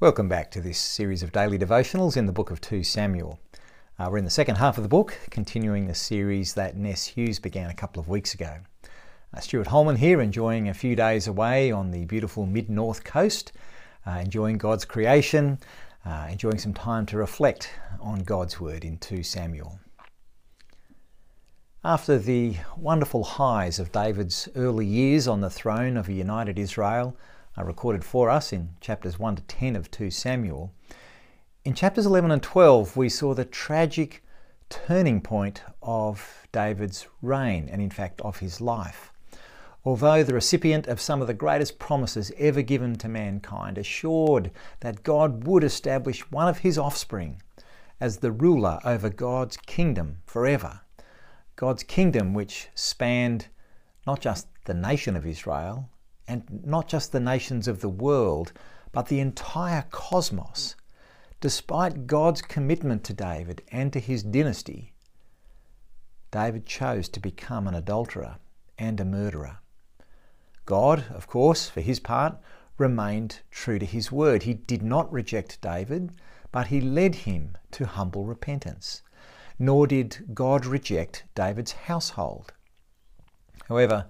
Welcome back to this series of daily devotionals in the book of 2 Samuel. Uh, we're in the second half of the book, continuing the series that Ness Hughes began a couple of weeks ago. Uh, Stuart Holman here, enjoying a few days away on the beautiful mid north coast, uh, enjoying God's creation, uh, enjoying some time to reflect on God's word in 2 Samuel. After the wonderful highs of David's early years on the throne of a united Israel, are recorded for us in chapters 1 to 10 of 2 Samuel. In chapters 11 and 12, we saw the tragic turning point of David's reign and, in fact, of his life. Although the recipient of some of the greatest promises ever given to mankind, assured that God would establish one of his offspring as the ruler over God's kingdom forever. God's kingdom, which spanned not just the nation of Israel, and not just the nations of the world, but the entire cosmos, despite God's commitment to David and to his dynasty, David chose to become an adulterer and a murderer. God, of course, for his part, remained true to his word. He did not reject David, but he led him to humble repentance. Nor did God reject David's household. However,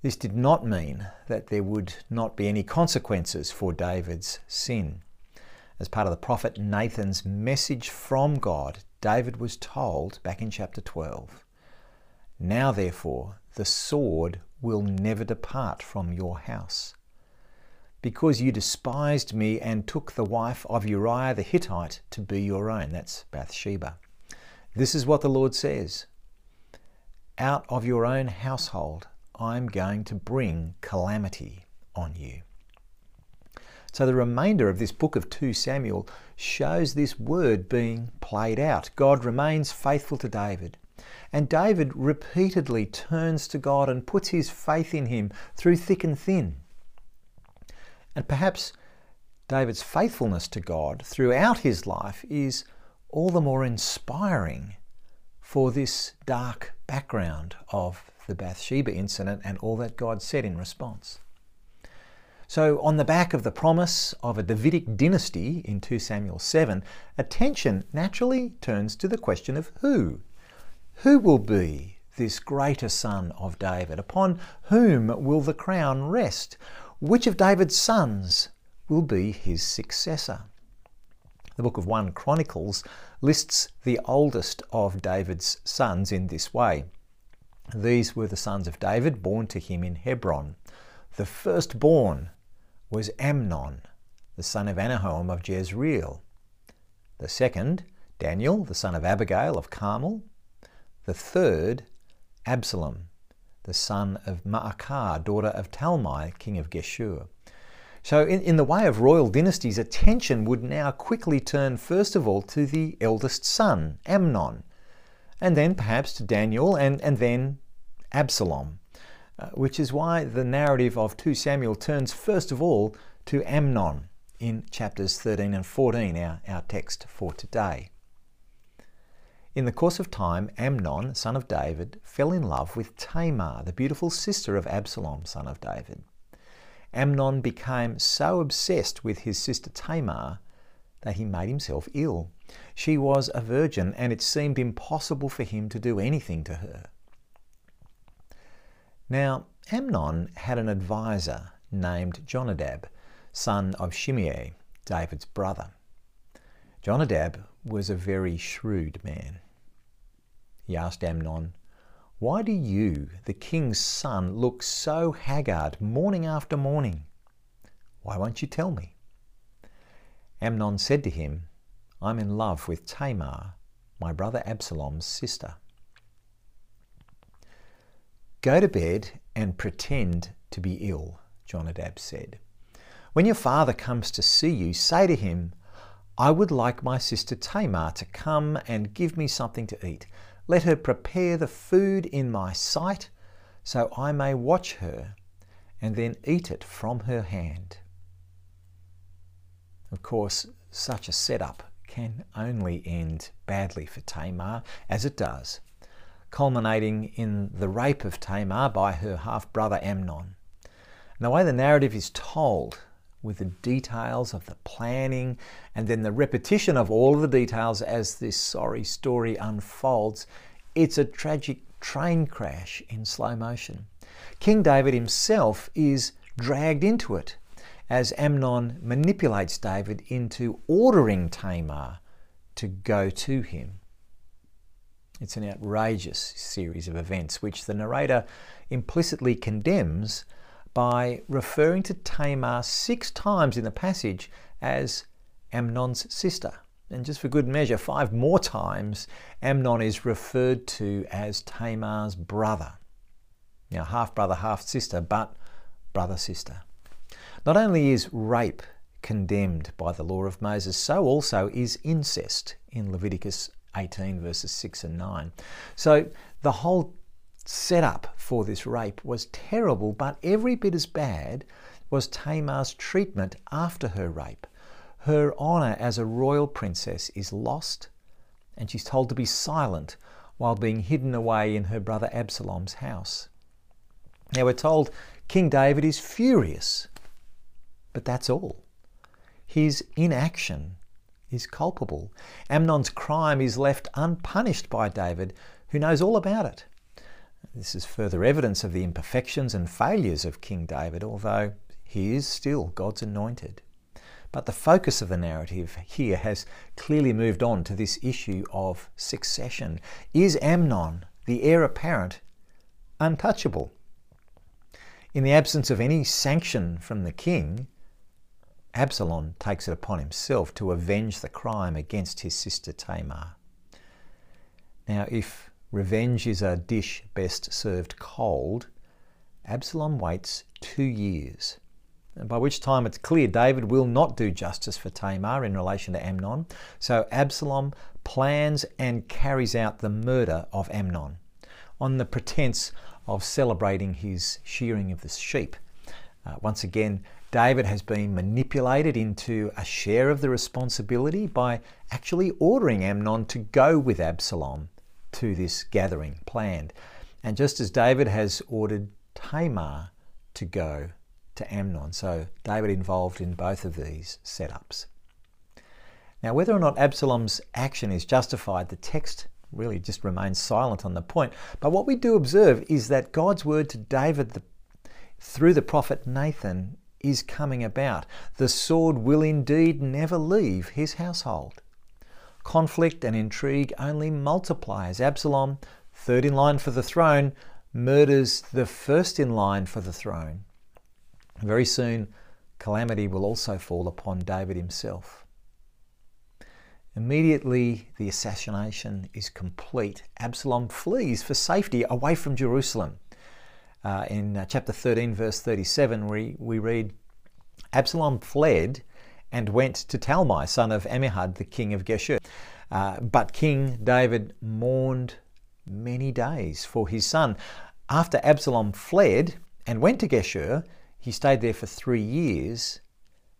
this did not mean that there would not be any consequences for David's sin. As part of the prophet Nathan's message from God, David was told back in chapter 12 Now therefore, the sword will never depart from your house. Because you despised me and took the wife of Uriah the Hittite to be your own. That's Bathsheba. This is what the Lord says Out of your own household I'm going to bring calamity on you. So the remainder of this book of 2 Samuel shows this word being played out. God remains faithful to David. And David repeatedly turns to God and puts his faith in him through thick and thin. And perhaps David's faithfulness to God throughout his life is all the more inspiring for this dark background of the Bathsheba incident and all that God said in response. So, on the back of the promise of a Davidic dynasty in 2 Samuel 7, attention naturally turns to the question of who. Who will be this greater son of David? Upon whom will the crown rest? Which of David's sons will be his successor? The book of 1 Chronicles lists the oldest of David's sons in this way. These were the sons of David born to him in Hebron. The firstborn was Amnon, the son of Ahinoam of Jezreel. The second, Daniel, the son of Abigail of Carmel. The third, Absalom, the son of Maacah, daughter of Talmai, king of Geshur. So, in, in the way of royal dynasties, attention would now quickly turn first of all to the eldest son, Amnon, and then perhaps to Daniel, and, and then Absalom, uh, which is why the narrative of 2 Samuel turns first of all to Amnon in chapters 13 and 14, our, our text for today. In the course of time, Amnon, son of David, fell in love with Tamar, the beautiful sister of Absalom, son of David. Amnon became so obsessed with his sister Tamar that he made himself ill. She was a virgin, and it seemed impossible for him to do anything to her. Now, Amnon had an advisor named Jonadab, son of Shimei, David's brother. Jonadab was a very shrewd man. He asked Amnon, Why do you, the king's son, look so haggard morning after morning? Why won't you tell me? Amnon said to him, I'm in love with Tamar, my brother Absalom's sister. Go to bed and pretend to be ill, Jonadab said. When your father comes to see you, say to him, I would like my sister Tamar to come and give me something to eat. Let her prepare the food in my sight, so I may watch her and then eat it from her hand. Of course, such a setup can only end badly for Tamar, as it does, culminating in the rape of Tamar by her half brother Amnon. And the way the narrative is told, with the details of the planning and then the repetition of all of the details as this sorry story unfolds. It's a tragic train crash in slow motion. King David himself is dragged into it as Amnon manipulates David into ordering Tamar to go to him. It's an outrageous series of events which the narrator implicitly condemns by referring to Tamar six times in the passage as Amnon's sister. And just for good measure, five more times Amnon is referred to as Tamar's brother. Now, half brother, half sister, but brother sister. Not only is rape condemned by the law of Moses, so also is incest in Leviticus 18, verses 6 and 9. So the whole setup for this rape was terrible, but every bit as bad was Tamar's treatment after her rape. Her honour as a royal princess is lost, and she's told to be silent while being hidden away in her brother Absalom's house. Now we're told King David is furious, but that's all. His inaction is culpable. Amnon's crime is left unpunished by David, who knows all about it. This is further evidence of the imperfections and failures of King David, although he is still God's anointed. But the focus of the narrative here has clearly moved on to this issue of succession. Is Amnon, the heir apparent, untouchable? In the absence of any sanction from the king, Absalom takes it upon himself to avenge the crime against his sister Tamar. Now, if revenge is a dish best served cold, Absalom waits two years, by which time it's clear David will not do justice for Tamar in relation to Amnon. So Absalom plans and carries out the murder of Amnon on the pretense of celebrating his shearing of the sheep. Uh, once again, David has been manipulated into a share of the responsibility by actually ordering Amnon to go with Absalom to this gathering planned. And just as David has ordered Tamar to go to Amnon. So David involved in both of these setups. Now, whether or not Absalom's action is justified, the text really just remains silent on the point. But what we do observe is that God's word to David the, through the prophet Nathan is coming about. The sword will indeed never leave his household. Conflict and intrigue only multiply as Absalom, third in line for the throne, murders the first in line for the throne. Very soon, calamity will also fall upon David himself. Immediately, the assassination is complete. Absalom flees for safety away from Jerusalem uh, in uh, chapter 13, verse 37, we, we read Absalom fled and went to Talmai, son of Ammihud, the king of Geshur. Uh, but King David mourned many days for his son. After Absalom fled and went to Geshur, he stayed there for three years,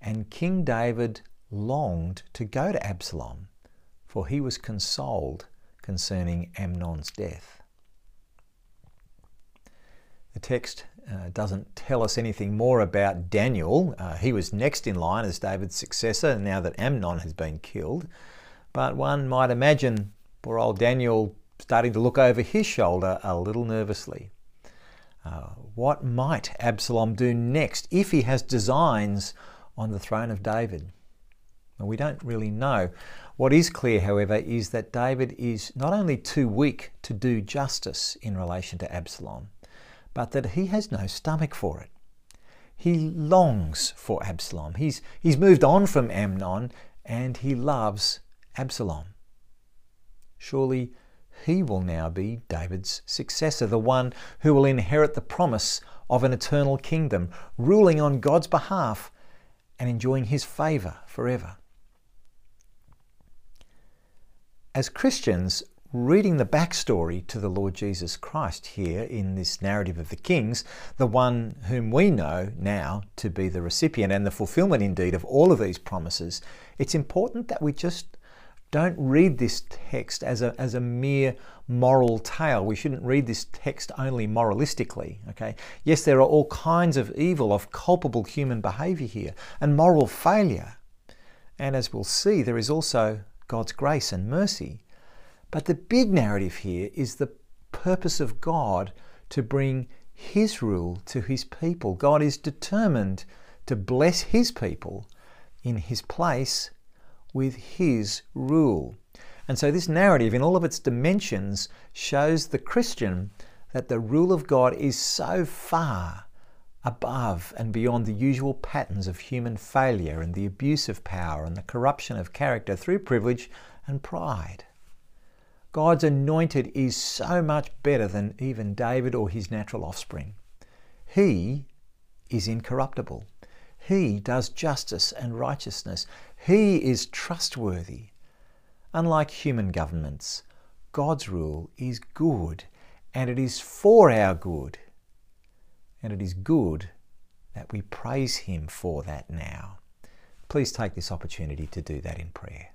and King David longed to go to Absalom, for he was consoled concerning Amnon's death. Text uh, doesn't tell us anything more about Daniel. Uh, he was next in line as David's successor now that Amnon has been killed. But one might imagine poor old Daniel starting to look over his shoulder a little nervously. Uh, what might Absalom do next if he has designs on the throne of David? Well, we don't really know. What is clear, however, is that David is not only too weak to do justice in relation to Absalom, but that he has no stomach for it. He longs for Absalom. He's, he's moved on from Amnon and he loves Absalom. Surely he will now be David's successor, the one who will inherit the promise of an eternal kingdom, ruling on God's behalf and enjoying his favour forever. As Christians, reading the backstory to the Lord Jesus Christ here in this narrative of the kings, the one whom we know now to be the recipient and the fulfillment indeed of all of these promises, it's important that we just don't read this text as a, as a mere moral tale. We shouldn't read this text only moralistically. Okay? Yes, there are all kinds of evil, of culpable human behavior here, and moral failure. And as we'll see, there is also God's grace and mercy. But the big narrative here is the purpose of God to bring His rule to His people. God is determined to bless His people in His place with His rule. And so, this narrative, in all of its dimensions, shows the Christian that the rule of God is so far above and beyond the usual patterns of human failure and the abuse of power and the corruption of character through privilege and pride. God's anointed is so much better than even David or his natural offspring. He is incorruptible. He does justice and righteousness. He is trustworthy. Unlike human governments, God's rule is good and it is for our good. And it is good that we praise Him for that now. Please take this opportunity to do that in prayer.